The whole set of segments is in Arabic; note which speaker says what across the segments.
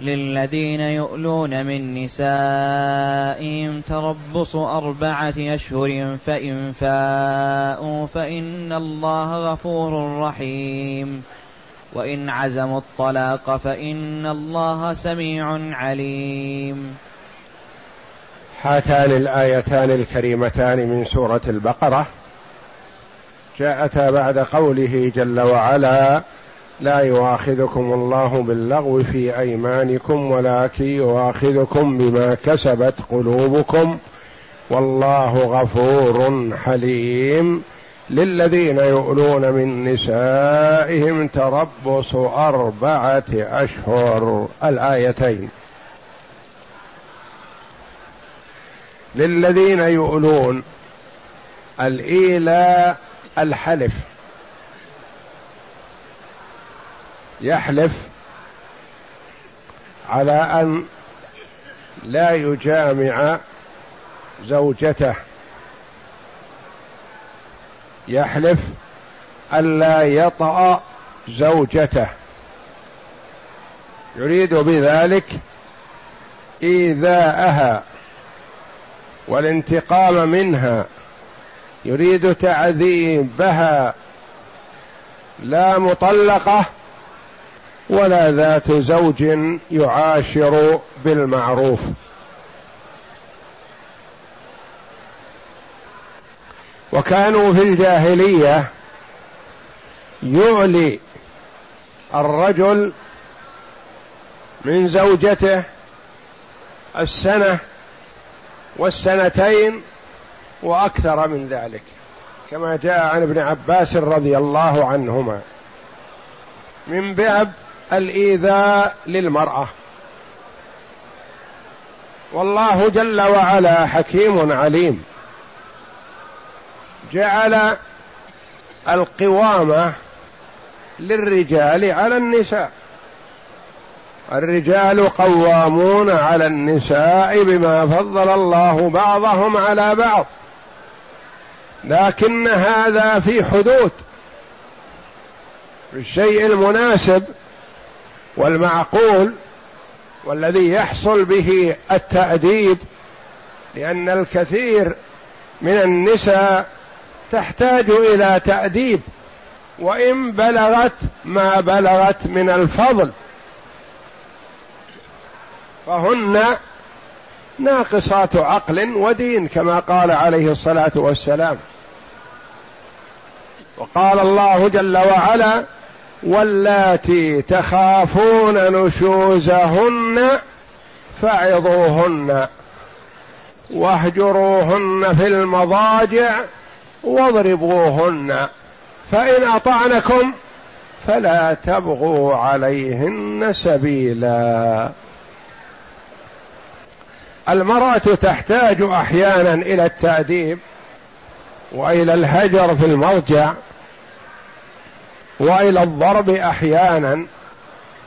Speaker 1: للذين يؤلون من نسائهم تربص أربعة أشهر فإن فاءوا فإن الله غفور رحيم. وإن عزموا الطلاق فإن الله سميع عليم.
Speaker 2: هاتان الآيتان الكريمتان من سورة البقرة. جاءتا بعد قوله جل وعلا لا يؤاخذكم الله باللغو في أيمانكم ولكن يؤاخذكم بما كسبت قلوبكم. والله غفور حليم. للذين يؤلون من نسائهم تربص أربعة أشهر. الآيتين. للذين يؤلون الإيلاء الحلف. يحلف على أن لا يجامع زوجته. يحلف الا يطأ زوجته. يريد بذلك إيذاءها والانتقام منها. يريد تعذيبها. لا مطلقة ولا ذات زوج يعاشر بالمعروف. وكانوا في الجاهلية يعلي الرجل من زوجته السنة والسنتين وأكثر من ذلك كما جاء عن ابن عباس رضي الله عنهما. من باب الإيذاء للمرأة. والله جل وعلا حكيم عليم. جعل القوامه للرجال على النساء. الرجال قوامون على النساء بما فضل الله بعضهم على بعض. لكن هذا في حدود. الشيء المناسب والمعقول والذي يحصل به التأديب لأن الكثير من النساء تحتاج إلى تأديب وإن بلغت ما بلغت من الفضل. فهن ناقصات عقل ودين كما قال عليه الصلاة والسلام. وقال الله جل وعلا واللاتي تخافون نشوزهن فعظوهن واهجروهن في المضاجع واضربوهن فإن أطعنكم فلا تبغوا عليهن سبيلا. المرأة تحتاج أحيانا إلى التأديب وإلى الهجر في المضجع وإلى الضرب أحيانا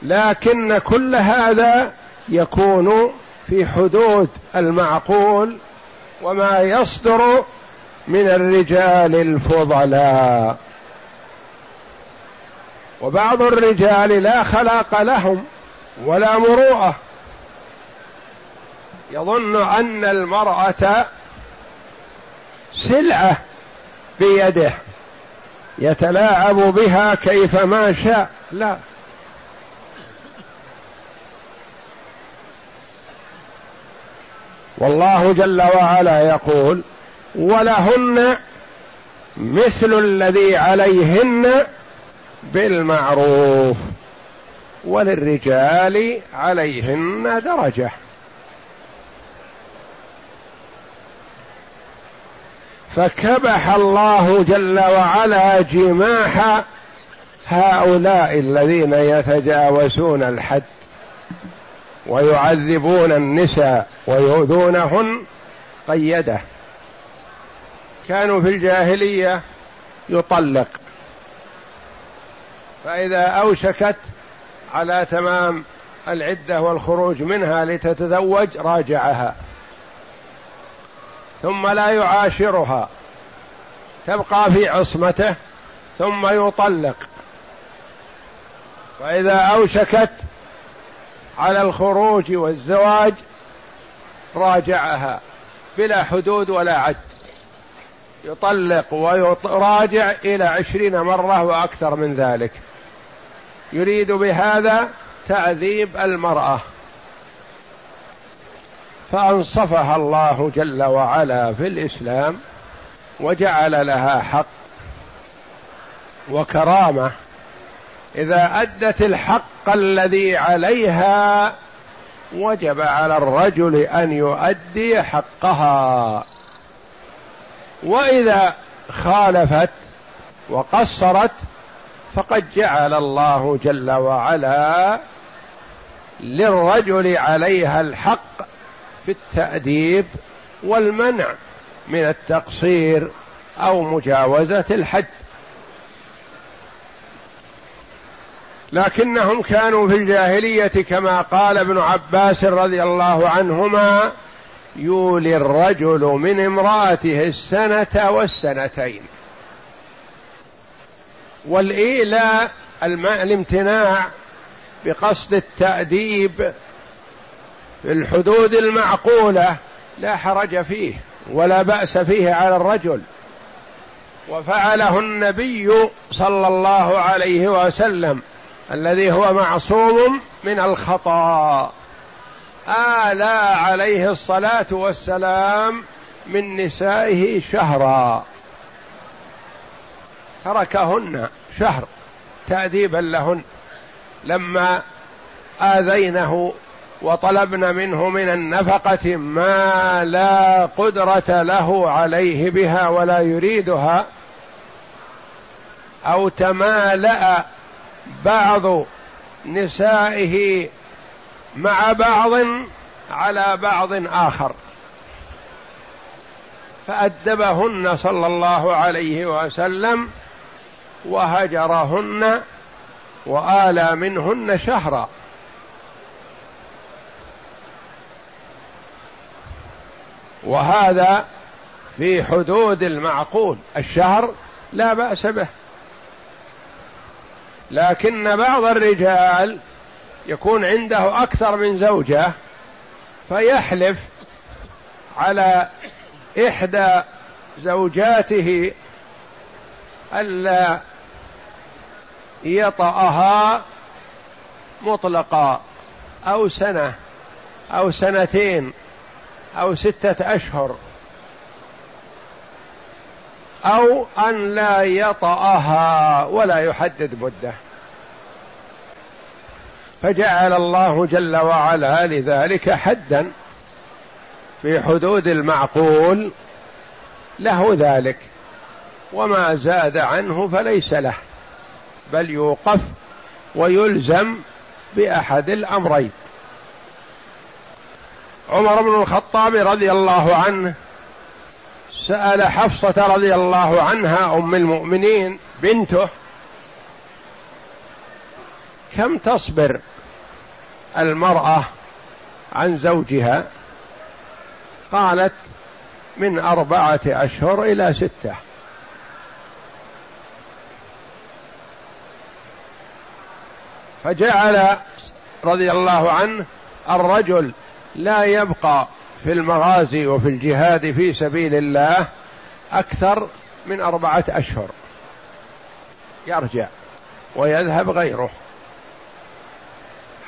Speaker 2: لكن كل هذا يكون في حدود المعقول وما يصدر من الرجال الفضلاء. وبعض الرجال لا خلاق لهم ولا مروءة. يظن أن المرأة سلعة بيده. يتلاعب بها كيفما شاء. لا. والله جل وعلا يقول ولهن مثل الذي عليهن بالمعروف وللرجال عليهن درجة. فكبح الله جل وعلا جماح هؤلاء الذين يتجاوزون الحد ويعذبون النساء ويؤذونهن قيده. كانوا في الجاهلية يطلق. فإذا أوشكت على تمام العدة والخروج منها لتتزوج راجعها. ثم لا يعاشرها. تبقى في عصمته ثم يطلق. فإذا أوشكت على الخروج والزواج راجعها بلا حدود ولا عد يطلق ويراجع إلى عشرين مرة وأكثر من ذلك. يريد بهذا تعذيب المرأة. فأنصفها الله جل وعلا في الإسلام وجعل لها حق وكرامة. إذا أدت الحق الذي عليها وجب على الرجل أن يؤدي حقها. وإذا خالفت وقصرت فقد جعل الله جل وعلا للرجل عليها الحق في التأديب والمنع من التقصير أو مجاوزة الحد. لكنهم كانوا في الجاهلية كما قال ابن عباس رضي الله عنهما يولي الرجل من امرأته السنة والسنتين. والإيلاء الامتناع بقصد التأديب في الحدود المعقولة لا حرج فيه ولا بأس فيه على الرجل. وفعله النبي صلى الله عليه وسلم الذي هو معصوم من الخطأ آلى عليه الصلاة والسلام من نسائه شهرا. تركهن شهر تأديبا لهن. لما آذينه وطلبن منه من النفقة ما لا قدرة له عليه بها ولا يريدها أو تمالأ بعض نسائه مع بعض على بعض آخر. فأدبهن صلى الله عليه وسلم وهجرهن وآلى منهن شهرا. وهذا في حدود المعقول. الشهر لا بأس به. لكن بعض الرجال يكون عنده أكثر من زوجة فيحلف على إحدى زوجاته ألا يطأها مطلقا أو سنة أو سنتين أو ستة أشهر. أو أن لا يطأها ولا يحدد مدة. فجعل الله جل وعلا لذلك حدا في حدود المعقول. له ذلك. وما زاد عنه فليس له. بل يوقف ويلزم بأحد الأمرين. عمر بن الخطاب رضي الله عنه سأل حفصة رضي الله عنها أم المؤمنين بنته كم تصبر المرأة عن زوجها؟ قالت من أربعة أشهر إلى ستة. فجعل رضي الله عنه الرجل لا يبقى في المغازي وفي الجهاد في سبيل الله أكثر من أربعة أشهر. يرجع ويذهب غيره.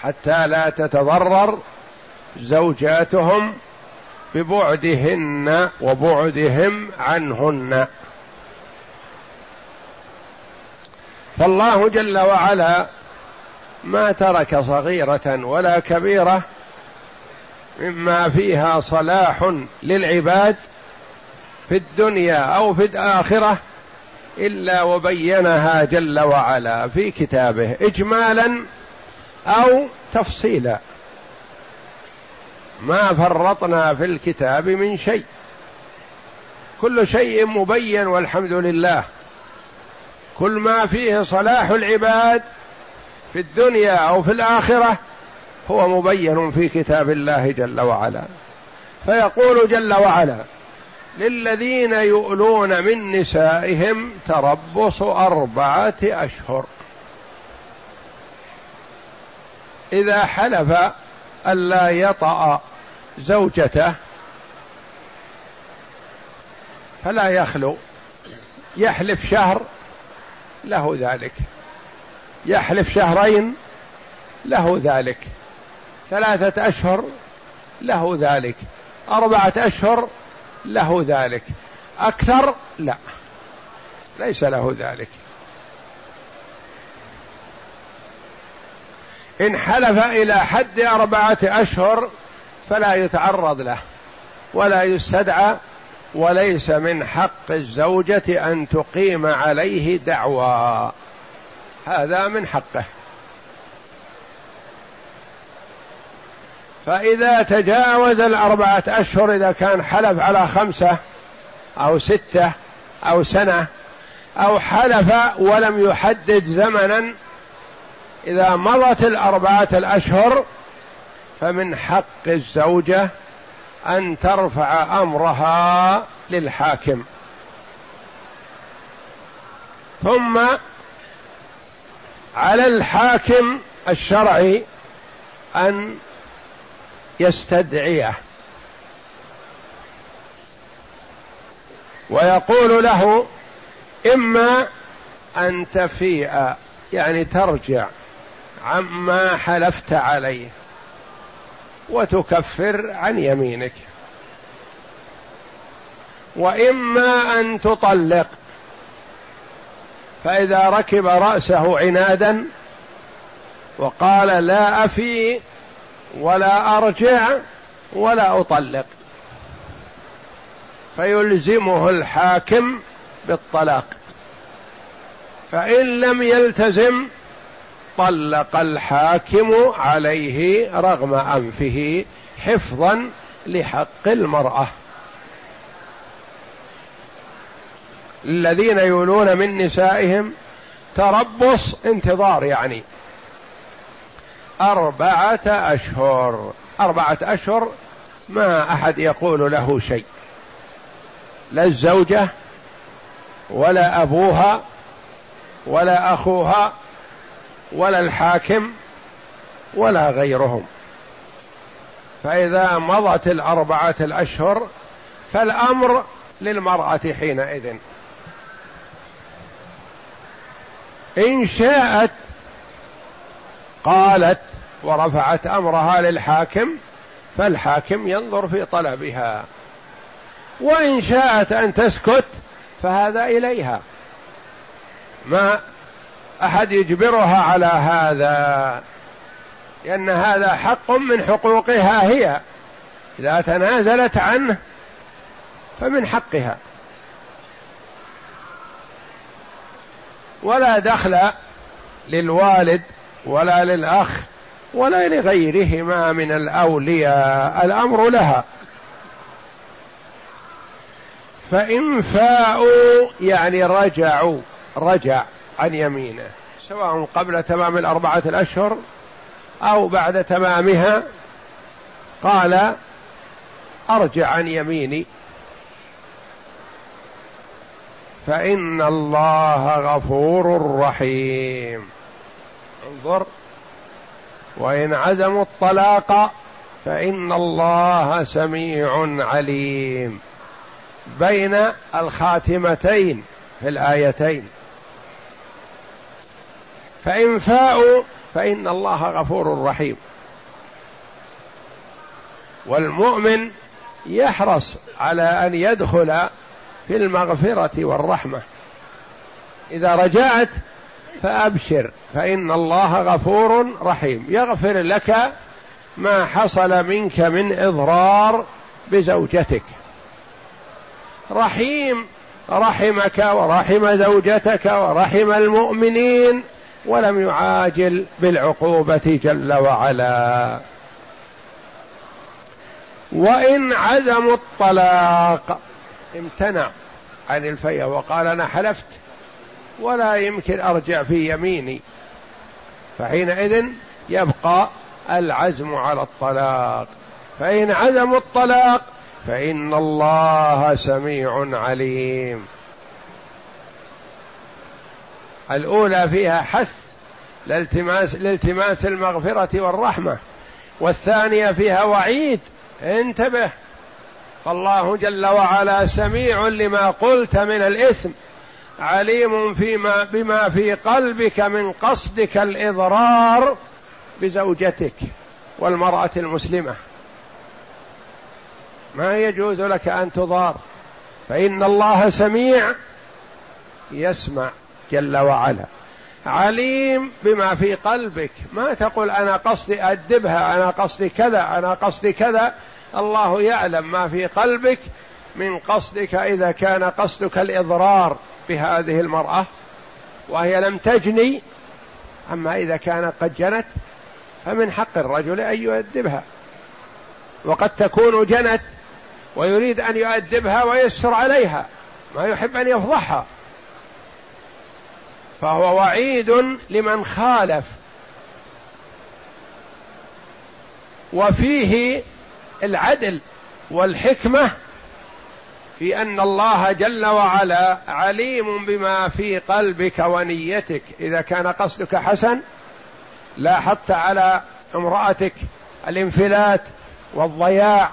Speaker 2: حتى لا تتضرر زوجاتهم ببعدهن وبعدهم عنهن. فالله جل وعلا ما ترك صغيرة ولا كبيرة مما فيها صلاح للعباد في الدنيا أو في الآخرة إلا وبينها جل وعلا في كتابه اجمالا أو تفصيلا. ما فرطنا في الكتاب من شيء. كل شيء مبين والحمد لله. كل ما فيه صلاح العباد في الدنيا أو في الآخرة هو مبين في كتاب الله جل وعلا. فيقول جل وعلا للذين يؤلون من نسائهم تربص أربعة أشهر. إذا حلف الا يطأ زوجته فلا يخلو. يحلف شهر له ذلك. يحلف شهرين له ذلك. ثلاثة أشهر له ذلك. أربعة أشهر له ذلك. أكثر لا. ليس له ذلك. إن حلف إلى حد أربعة أشهر فلا يتعرض له ولا يستدعى وليس من حق الزوجة أن تقيم عليه دعوى. هذا من حقه. فإذا تجاوز الأربعة أشهر إذا كان حلف على خمسة أو ستة أو سنة أو حلف ولم يحدد زمنا إذا مضت الأربعة الأشهر فمن حق الزوجة أن ترفع أمرها للحاكم. ثم على الحاكم الشرعي أن يستدعيه. ويقول له إما أن تفيء يعني ترجع عما حلفت عليه وتكفر عن يمينك. وإما أن تطلق فإذا ركب رأسه عنادا وقال لا افي ولا أرجع ولا أطلق. فيلزمه الحاكم بالطلاق. فإن لم يلتزم طلق الحاكم عليه رغم أنفه حفظا لحق المرأة. الذين يولون من نسائهم تربص انتظار يعني. أربعة أشهر. أربعة أشهر ما أحد يقول له شيء. لا الزوجة ولا أبوها ولا أخوها ولا الحاكم ولا غيرهم. فإذا مضت الأربعة الأشهر فالأمر للمرأة حينئذ. إن شاءت قالت ورفعت أمرها للحاكم فالحاكم ينظر في طلبها. وإن شاءت أن تسكت فهذا إليها. ما أحد يجبرها على هذا لأن هذا حق من حقوقها هي. إذا تنازلت عنه فمن حقها. ولا دخل للوالد ولا للأخ ولا لغيرهما من الأولياء. الأمر لها. فإن فاءوا يعني رجعوا رجع عن يمينه سواء قبل تمام الأربعة الأشهر أو بعد تمامها. قال أرجع عن يميني. فإن الله غفور رحيم. انظر وإن عزموا الطلاق فإن الله سميع عليم. بين الخاتمتين في الآيتين. فإن فاءوا فإن الله غفور رحيم. والمؤمن يحرص على أن يدخل في المغفرة والرحمة. إذا رجعت فأبشر فإن الله غفور رحيم. يغفر لك ما حصل منك من إضرار بزوجتك. رحيم رحمك ورحم زوجتك ورحم المؤمنين ولم يعاجل بالعقوبة جل وعلا. وإن عزموا الطلاق امتنع عن الفيء وقال أنا حلفت. ولا يمكن أرجع في يميني. فحينئذ يبقى العزم على الطلاق. فإن عزموا الطلاق فإن الله سميع عليم. الأولى فيها حث لالتماس لالتماس المغفرة والرحمة. والثانية فيها وعيد. انتبه. فالله جل وعلا سميع لما قلت من الإثم. عليم فيما بما في قلبك من قصدك الإضرار بزوجتك والمرأة المسلمة. ما يجوز لك أن تضار. فإن الله سميع يسمع جل وعلا. عليم بما في قلبك. ما تقول أنا قصدي ادبها أنا قصدي كذا أنا قصدي كذا. الله يعلم ما في قلبك من قصدك إذا كان قصدك الإضرار. بهذه المرأة وهي لم تجني أما إذا كانت قد جنت فمن حق الرجل أن يؤدبها. وقد تكون جنت ويريد أن يؤدبها ويسر عليها ما يحب أن يفضحها. فهو وعيد لمن خالف. وفيه العدل والحكمة في أن الله جل وعلا عليم بما في قلبك ونيتك. إذا كان قصدك حسن لاحظت على امرأتك الانفلات والضياع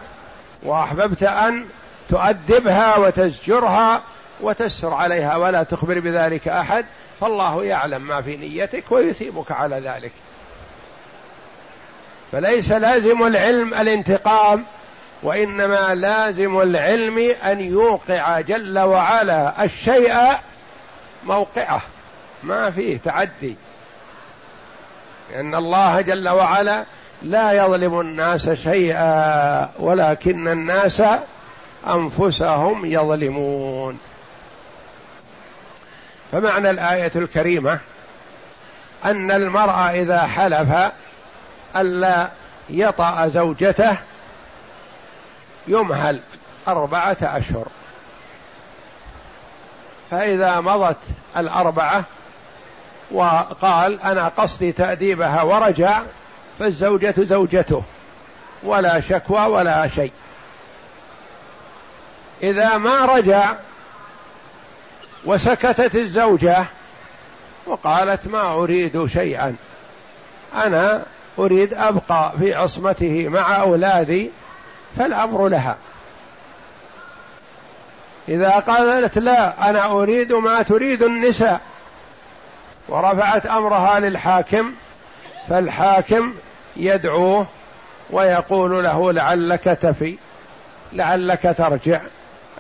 Speaker 2: وأحببت أن تؤدبها وتزجرها وتسر عليها ولا تخبر بذلك أحد. فالله يعلم ما في نيتك ويثيبك على ذلك. فليس لازم العلم الانتقام وإنما لازم العلم أن يوقع جل وعلا الشيء موقعه. ما فيه تعدي. لأن الله جل وعلا لا يظلم الناس شيئا ولكن الناس أنفسهم يظلمون. فمعنى الآية الكريمة أن المرء إذا حلف ألا يطأ زوجته يمهل أربعة أشهر. فإذا مضت الأربعة وقال أنا قصدي تأديبها ورجع فالزوجة زوجته ولا شكوى ولا شيء. إذا ما رجع وسكتت الزوجة وقالت ما أريد شيئا أنا أريد أبقى في عصمته مع أولادي فالأمر لها. إذا قالت لا أنا أريد ما تريد النساء ورفعت أمرها للحاكم فالحاكم يدعوه ويقول له لعلك تفي لعلك ترجع.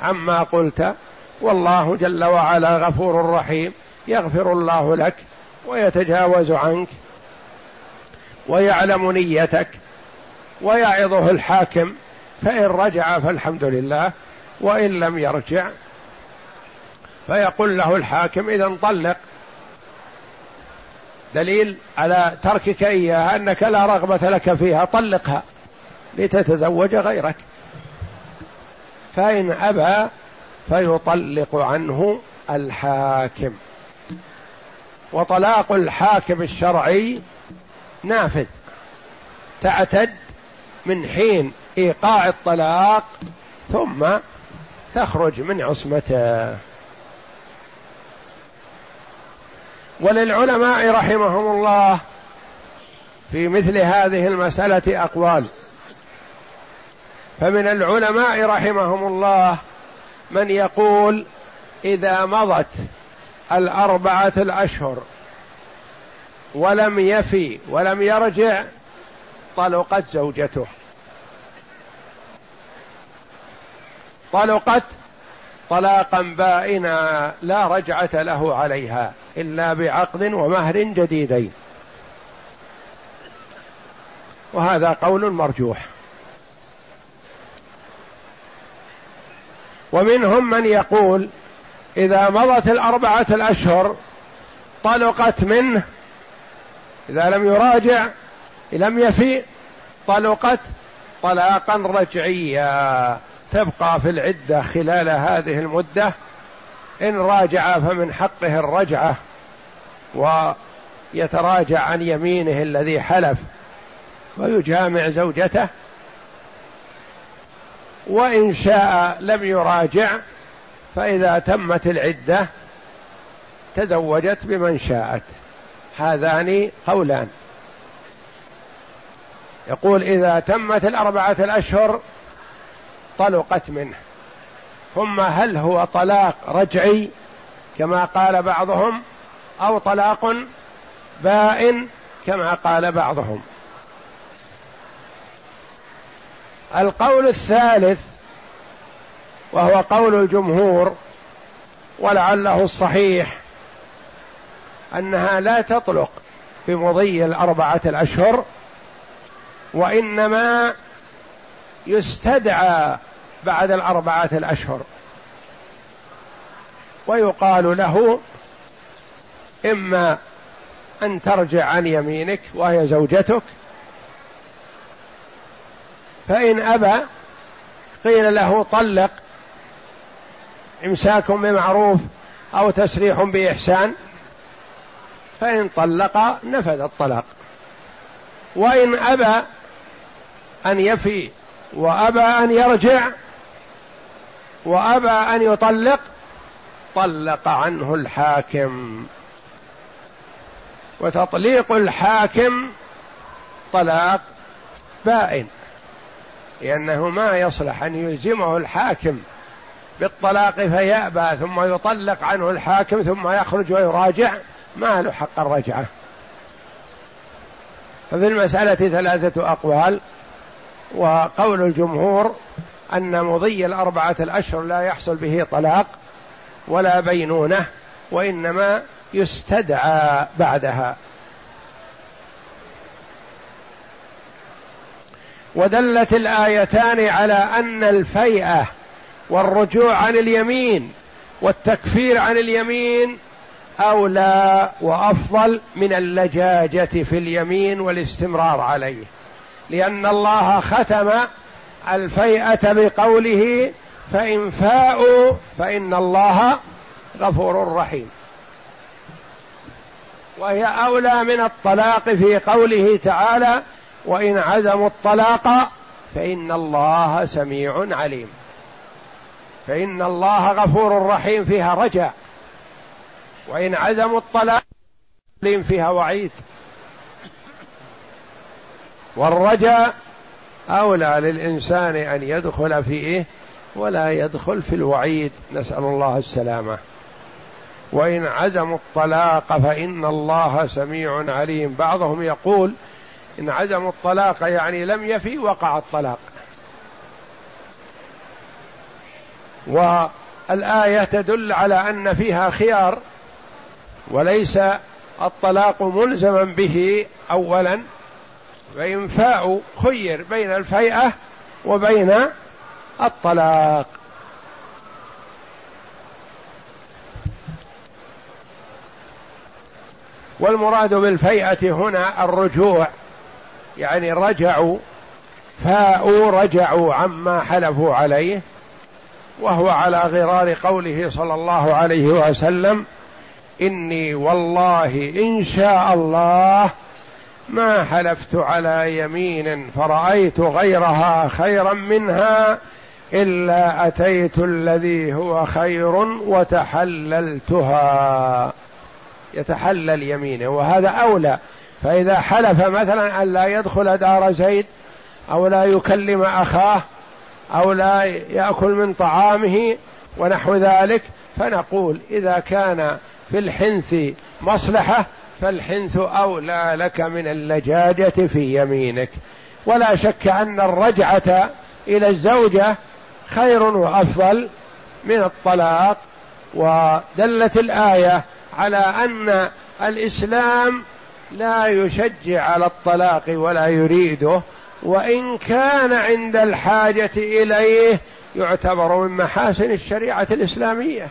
Speaker 2: عما قلت والله جل وعلا غفور رحيم يغفر الله لك ويتجاوز عنك ويعلم نيتك ويعظه الحاكم. فإن رجع فالحمد لله وإن لم يرجع فيقول له الحاكم إذا طلق دليل على تركك إياها أنك لا رغبة لك فيها طلقها لتتزوج غيرك. فإن أبى فيطلق عنه الحاكم. وطلاق الحاكم الشرعي نافذ تعتد من حين إيقاع الطلاق ثم تخرج من عصمته. وللعلماء رحمهم الله في مثل هذه المسألة أقوال. فمن العلماء رحمهم الله من يقول إذا مضت الأربعة الأشهر ولم يفي ولم يرجع طلقت زوجته. طلقت طلاقا بائنا لا رجعة له عليها إلا بعقد ومهر جديدين. وهذا قول مرجوح. ومنهم من يقول إذا مضت الأربعة الأشهر طلقت منه إذا لم يراجع لم يفي طلقت طلاقا رجعيا. تبقى في العدة خلال هذه المدة إن راجع فمن حقه الرجعة ويتراجع عن يمينه الذي حلف ويجامع زوجته وإن شاء لم يراجع فإذا تمت العدة تزوجت بمن شاءت. هذان قولان. يقول إذا تمت الأربعة الأشهر طلقت منه. ثم هل هو طلاق رجعي كما قال بعضهم أو طلاق بائن كما قال بعضهم؟ القول الثالث وهو قول الجمهور ولعله الصحيح أنها لا تطلق بمضي الأربعة الأشهر وإنما يستدعى بعد الأربعة الأشهر. ويقال له إما أن ترجع عن يمينك وهي زوجتك فإن أبى قيل له طلق إمساك بمعروف أو تسريح بإحسان فإن طلق نفذ الطلاق. وإن أبى أن يفي وأبى أن يرجع وأبى أن يطلق طلق عنه الحاكم. وتطليق الحاكم طلاق بائن لأنه ما يصلح أن يلزمه الحاكم بالطلاق فيأبى ثم يطلق عنه الحاكم ثم يخرج ويراجع ما له حق الرجعة. ففي المسألة ثلاثة أقوال وقول الجمهور أن مضي الأربعة الأشهر لا يحصل به طلاق ولا بينونة وإنما يستدعى بعدها. ودلت الآيتان على أن الفيئة والرجوع عن اليمين والتكفير عن اليمين أولى وأفضل من اللجاجة في اليمين والاستمرار عليه. لأن الله ختم الفيئة بقوله فإن فاءوا فإن الله غفور رحيم. وهي أولى من الطلاق في قوله تعالى وإن عزموا الطلاق فإن الله سميع عليم. فإن الله غفور رحيم فيها رجاء. وإن عزموا الطلاق فيها وعيد. والرجاء أولى للإنسان أن يدخل فيه ولا يدخل في الوعيد. نسأل الله السلامة. وإن عزموا الطلاق فإن الله سميع عليم. بعضهم يقول إن عزموا الطلاق يعني لم يفي وقع الطلاق. والآية تدل على أن فيها خيار وليس الطلاق ملزما به أولا فإن فاءوا خير بين الفيئة وبين الطلاق. والمراد بالفيئة هنا الرجوع يعني رجعوا فاءوا رجعوا عما حلفوا عليه وهو على غرار قوله صلى الله عليه وسلم إني والله إن شاء الله ما حلفت على يمين فرأيت غيرها خيرا منها إلا أتيت الذي هو خير وتحللتها. يتحلل يمينه وهذا أولى. فإذا حلف مثلا أن لا يدخل دار زيد أو لا يكلم أخاه أو لا يأكل من طعامه ونحو ذلك فنقول إذا كان في الحنث مصلحة فالحنث أولى لك من اللجاجة في يمينك. ولا شك أن الرجعة إلى الزوجة خير وأفضل من الطلاق. ودلت الآية على أن الإسلام لا يشجع على الطلاق ولا يريده وإن كان عند الحاجة إليه يعتبر من محاسن الشريعة الإسلامية.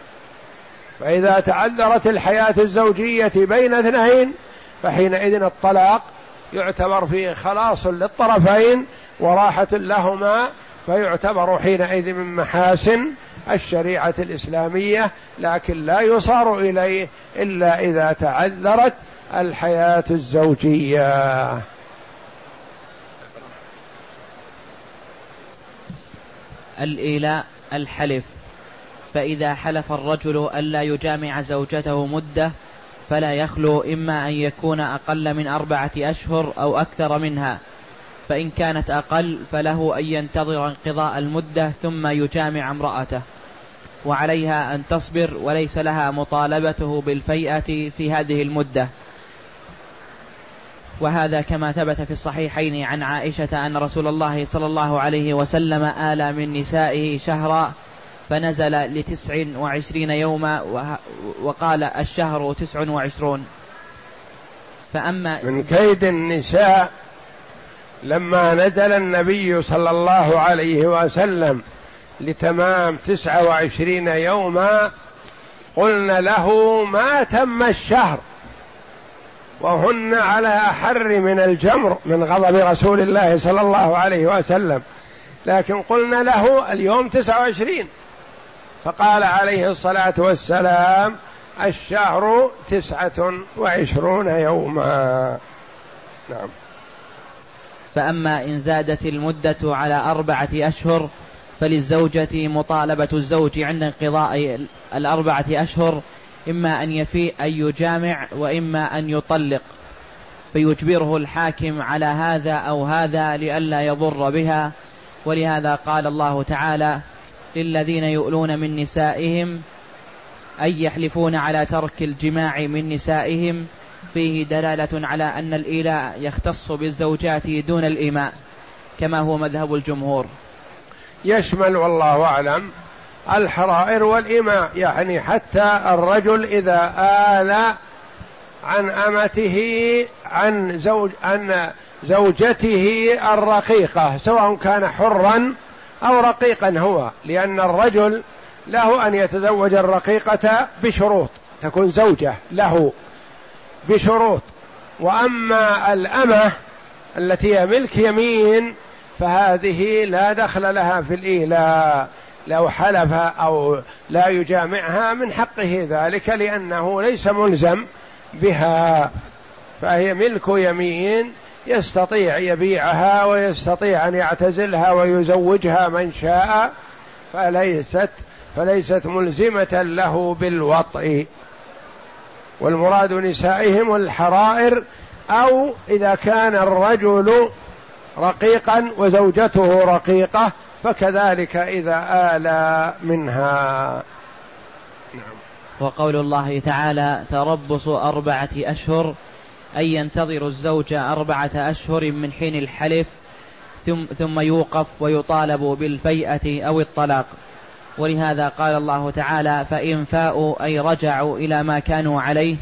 Speaker 2: فإذا تعذرت الحياة الزوجية بين اثنين فحينئذ الطلاق يعتبر فيه خلاص للطرفين وراحة لهما فيعتبر حينئذ من محاسن الشريعة الإسلامية لكن لا يصار إليه إلا إذا تعذرت الحياة الزوجية.
Speaker 1: الإيلاء الحلف. فإذا حلف الرجل ألا يجامع زوجته مدة فلا يخلو إما أن يكون أقل من أربعة أشهر أو أكثر منها فإن كانت أقل فله أن ينتظر انقضاء المدة ثم يجامع امرأته وعليها أن تصبر وليس لها مطالبته بالفيئة في هذه المدة. وهذا كما ثبت في الصحيحين عن عائشة أن رسول الله صلى الله عليه وسلم آلى من نسائه شهرا فنزل لتسع وعشرين يوما وقال الشهر تسع وعشرون.
Speaker 2: فأما من كيد النساء لما نزل النبي صلى الله عليه وسلم لتمام تسعة وعشرين يوما قلنا له ما تم الشهر وهن على أحر من الجمر من غضب رسول الله صلى الله عليه وسلم. لكن قلنا له اليوم تسعة وعشرين. فقال عليه الصلاة والسلام الشهر تسعة وعشرون يوما. نعم.
Speaker 1: فأما إن زادت المدة على أربعة أشهر فللزوجة مطالبة الزوج عند انقضاء الأربعة أشهر إما أن يفيء أن يجامع وإما أن يطلق. فيجبره الحاكم على هذا أو هذا لئلا يضر بها ولهذا قال الله تعالى للذين يؤلون من نسائهم أي يحلفون على ترك الجماع من نسائهم فيه دلالة على أن الإيلاء يختص بالزوجات دون الإيماء كما هو مذهب الجمهور.
Speaker 2: يشمل والله أعلم الحرائر والإماء يعني حتى الرجل إذا آل عن أمته عن زوج عن زوجته الرقيقة سواء كان حرا أو رقيقا هو لأن الرجل له أن يتزوج الرقيقة بشروط تكون زوجة له بشروط. وأما الأمة التي هي ملك يمين فهذه لا دخل لها في الإيلاء لو حلف أو لا يجامعها من حقه ذلك لأنه ليس ملزم بها. فهي ملك يمين يستطيع يبيعها ويستطيع أن يعتزلها ويزوجها من شاء فليست فليست ملزمة له بالوطء والمراد نسائهم الحرائر أو إذا كان الرجل رقيقا وزوجته رقيقة فكذلك إذا آلى منها
Speaker 1: نعم. وقول الله تعالى تربص أربعة أشهر أي ينتظر الزوج أربعة أشهر من حين الحلف ثم, ثم يوقف ويطالب بالفيئة أو الطلاق. ولهذا قال الله تعالى فإن فاءوا أي رجعوا إلى ما كانوا عليه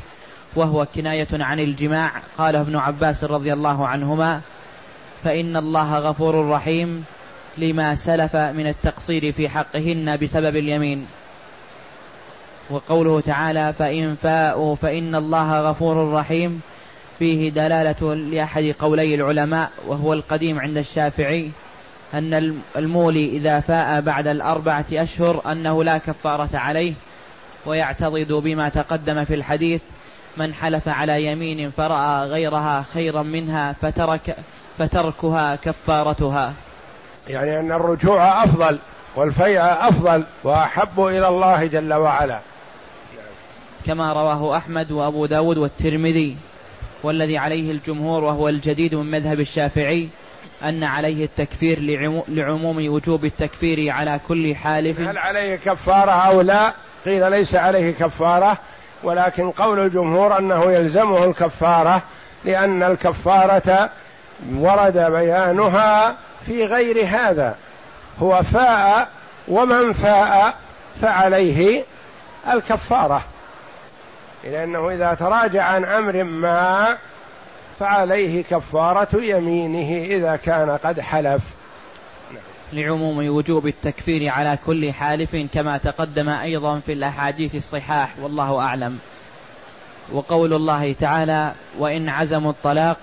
Speaker 1: وهو كناية عن الجماع. قاله ابن عباس رضي الله عنهما فإن الله غفور رحيم لما سلف من التقصير في حقهن بسبب اليمين وقوله تعالى فإن فاءوا فإن الله غفور رحيم فيه دلالة لأحد قولي العلماء وهو القديم عند الشافعي أن المولي إذا فاء بعد الأربعة أشهر أنه لا كفارة عليه ويعتضد بما تقدم في الحديث من حلف على يمين فرأى غيرها خيرا منها فترك فتركها كفارتها.
Speaker 2: يعني أن الرجوع أفضل والفيء أفضل وأحب إلى الله جل وعلا.
Speaker 1: كما رواه أحمد وأبو داود والترمذي. والذي عليه الجمهور وهو الجديد من مذهب الشافعي أن عليه التكفير لعموم وجوب التكفير على كل حالف
Speaker 2: هل عليه كفارة أو لا قيل ليس عليه كفارة ولكن قول الجمهور أنه يلزمه الكفارة لأن الكفارة ورد بيانها في غير هذا. هو فاء ومن فاء فعليه الكفارة. لأنه إذا تراجع عن أمر ما فعليه كفارة يمينه إذا كان قد حلف.
Speaker 1: لعموم وجوب التكفير على كل حالف كما تقدم أيضا في الأحاديث الصحاح والله أعلم. وقول الله تعالى وإن عزموا الطلاق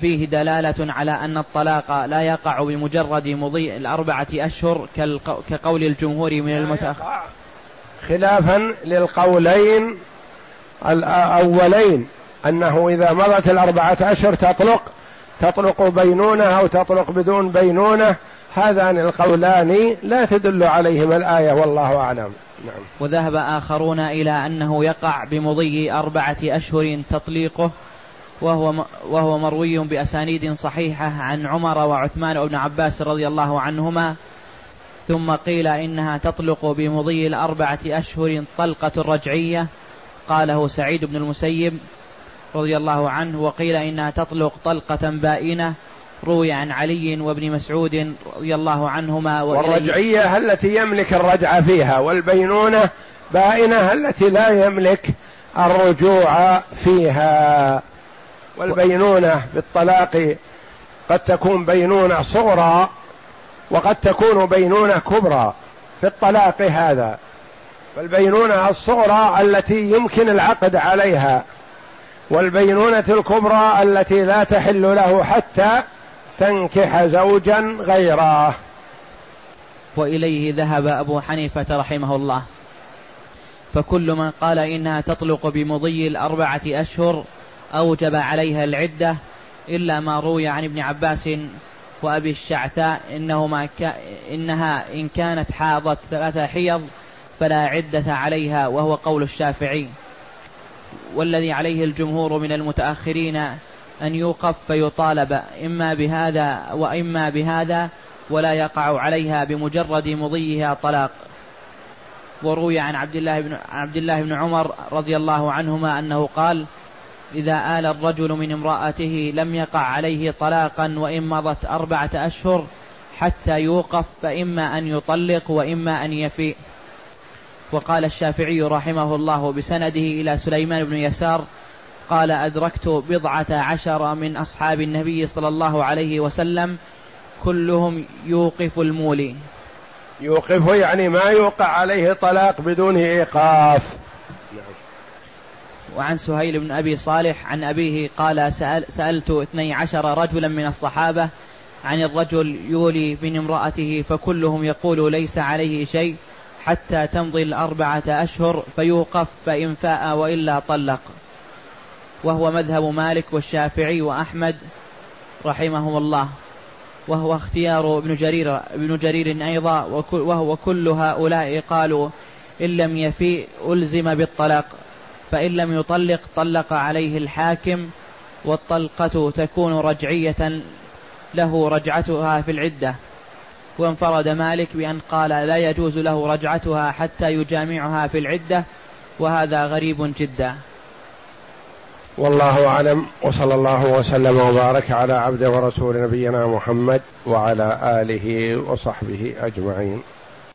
Speaker 1: فيه دلالة على أن الطلاق لا يقع بمجرد مضي الأربعة أشهر كقول الجمهور من المتأخر
Speaker 2: خلافا للقولين الأولين أنه إذا مضت الأربعة أشهر تطلق تطلق بينونة أو تطلق بدون بينونة هذان القولان لا تدل عليهما الآية والله أعلم
Speaker 1: نعم. وذهب آخرون إلى أنه يقع بمضي أربعة أشهر تطليقه وهو وهو مروي بأسانيد صحيحة عن عمر وعثمان وابن عباس رضي الله عنهما ثم قيل إنها تطلق بمضي الأربعة أشهر طلقة رجعية. قاله سعيد بن المسيب رضي الله عنه وقيل إنها تطلق طلقة بائنة. روي عن علي وابن مسعود رضي الله عنهما
Speaker 2: والرجعية التي يملك الرجعة فيها والبينونة بائنة التي لا يملك الرجوع فيها. والبينونة بالطلاق قد تكون بينونة صغرى وقد تكون بينونة كبرى في الطلاق هذا. فالبينونة الصغرى التي يمكن العقد عليها والبينونة الكبرى التي لا تحل له حتى تنكح زوجا غيره.
Speaker 1: وإليه ذهب أبو حنيفة رحمه الله. فكل من قال إنها تطلق بمضي الأربعة أشهر أوجب عليها العدة إلا ما روي عن ابن عباس وأبي الشعثاء إنهما ك... إنها إن كانت حاضت ثلاثة حيض فلا عدة عليها وهو قول الشافعي. والذي عليه الجمهور من المتأخرين أن يوقف فيطالب إما بهذا وإما بهذا ولا يقع عليها بمجرد مضيها طلاق. وروي عن عبد الله بن عبد الله بن عمر رضي الله عنهما أنه قال إذا آل الرجل من امرأته لم يقع عليه طلاقا وإن مضت أربعة أشهر حتى يوقف فإما أن يطلق وإما أن يفيء. وقال الشافعي رحمه الله بسنده إلى سليمان بن يسار قال أدركت بضعة عشر من أصحاب النبي صلى الله عليه وسلم كلهم يوقف المولي.
Speaker 2: يوقف يعني ما يوقع عليه طلاق بدون إيقاف.
Speaker 1: وعن سهيل بن أبي صالح عن أبيه قال سأل سألت اثني عشر رجلا من الصحابة عن الرجل يولي من امرأته فكلهم يقول ليس عليه شيء حتى تمضي الأربعة أشهر فيوقف فإن فاء وإلا طلق. وهو مذهب مالك والشافعي وأحمد رحمهم الله. وهو اختيار ابن جرير ابن جرير أيضا وهو كل هؤلاء قالوا إن لم يفي ألزم بالطلاق. فإن لم يطلق طلق عليه الحاكم والطلقة تكون رجعية له رجعتها في العدة. وانفرد مالك بأن قال لا يجوز له رجعتها حتى يجامعها في العدة وهذا غريب جدا.
Speaker 2: والله أعلم وصلى الله وسلم وبارك على عبد ورسول نبينا محمد وعلى آله وصحبه أجمعين.